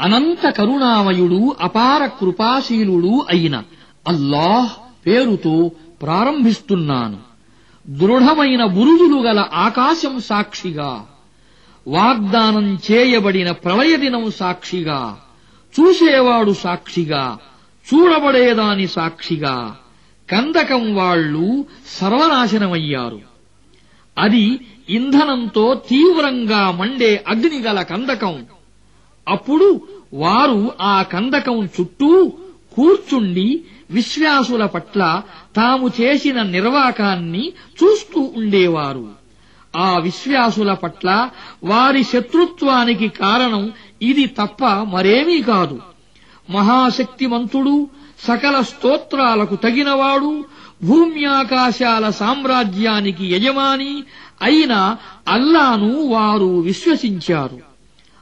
అనంత కరుణామయుడు అపార కృపాశీలుడు అయిన అల్లాహ్ పేరుతో ప్రారంభిస్తున్నాను. దృఢమైన బురుజులు గల ఆకాశం సాక్షిగా వాగ్దానం చేయబడిన ప్రళయ దినం సాక్షిగా చూసేవాడు సాక్షిగా చూడబడేదాని సాక్షిగా కందకం వాళ్ళు సర్వనాశనమయ్యారు. అది ఇంధనంతో తీవ్రంగా మండే అగ్నిగల కందకం. అప్పుడు వారు ఆ కందకం చుట్టూ కూర్చుండి విశ్వాసుల పట్ల తాము చేసిన నిర్వాకాన్ని చూస్తూ ఉండేవారు. ఆ విశ్వాసుల పట్ల వారి శత్రుత్వానికి కారణం ఇది తప్ప మరేమీ కాదు. మహాశక్తిమంతుడు సకల స్తోత్రాలకు తగినవాడు భూమ్యాకాశాల సామ్రాజ్యానికి యజమాని అయిన అల్లాను వారు విశ్వసించారు.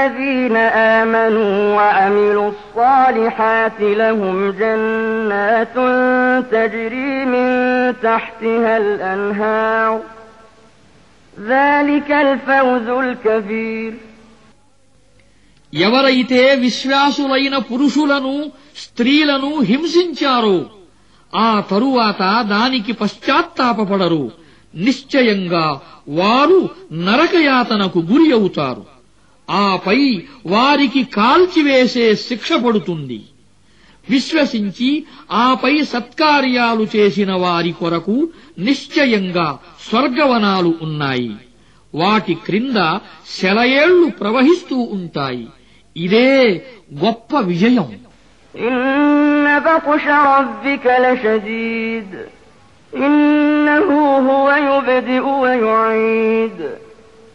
الذين آمنوا وعملوا الصالحات لهم جنات تجري من تحتها الأنهار ذلك الفوز الكبير ఎవరైతే విశ్వాసులైన పురుషులను స్త్రీలను హింసించారో ఆ తరువాత దానికి పశ్చాత్తాపపడరు నిశ్చయంగా వారు నరకయాతనకు గురి అవుతారు ఆపై వారికి కాల్చివేసే శిక్ష పడుతుంది విశ్వసించి ఆపై సత్కార్యాలు చేసిన వారి కొరకు నిశ్చయంగా స్వర్గవనాలు ఉన్నాయి వాటి క్రింద శలయేళ్లు ప్రవహిస్తూ ఉంటాయి ఇదే గొప్ప విజయం إن بطش ربك لشديد إنه هو يبدئ ويعيد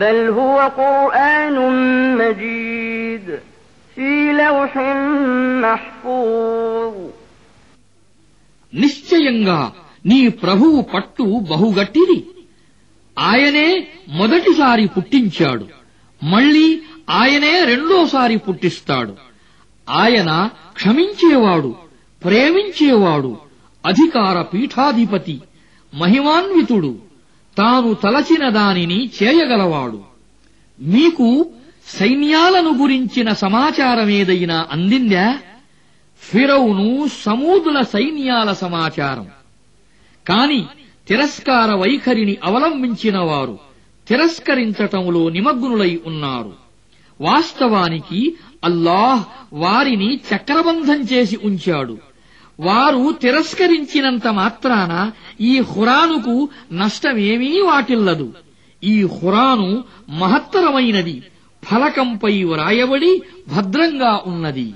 بل هو قرآن مجيد في لوح محفوظ నిశ్చయంగా నీ ప్రభువు పట్టు బహుగట్టిది ఆయనే మొదటిసారి పుట్టించాడు మళ్ళీ ఆయనే రెండోసారి పుట్టిస్తాడు ఆయన క్షమించేవాడు ప్రేమించేవాడు అధికార పీఠాధిపతి మహిమాన్వితుడు తాను తలచిన దానిని చేయగలవాడు. మీకు సైన్యాలను గురించిన సమాచారమేదైనా అందిందా? ఫిరౌను సమూదుల సైన్యాల సమాచారం. కాని తిరస్కార వైఖరిని అవలంబించిన వారు తిరస్కరించటంలో నిమగ్నులై ఉన్నారు. వాస్తవానికి అల్లాహ్ వారిని చక్రబంధం చేసి ఉంచాడు. వారు తిరస్కరించినంత మాత్రాన ఈ హురానుకు నష్టమేమీ వాటిల్లదు. ఈ హురాను మహత్తరమైనది ఫలకంపై వ్రాయబడి భద్రంగా ఉన్నది.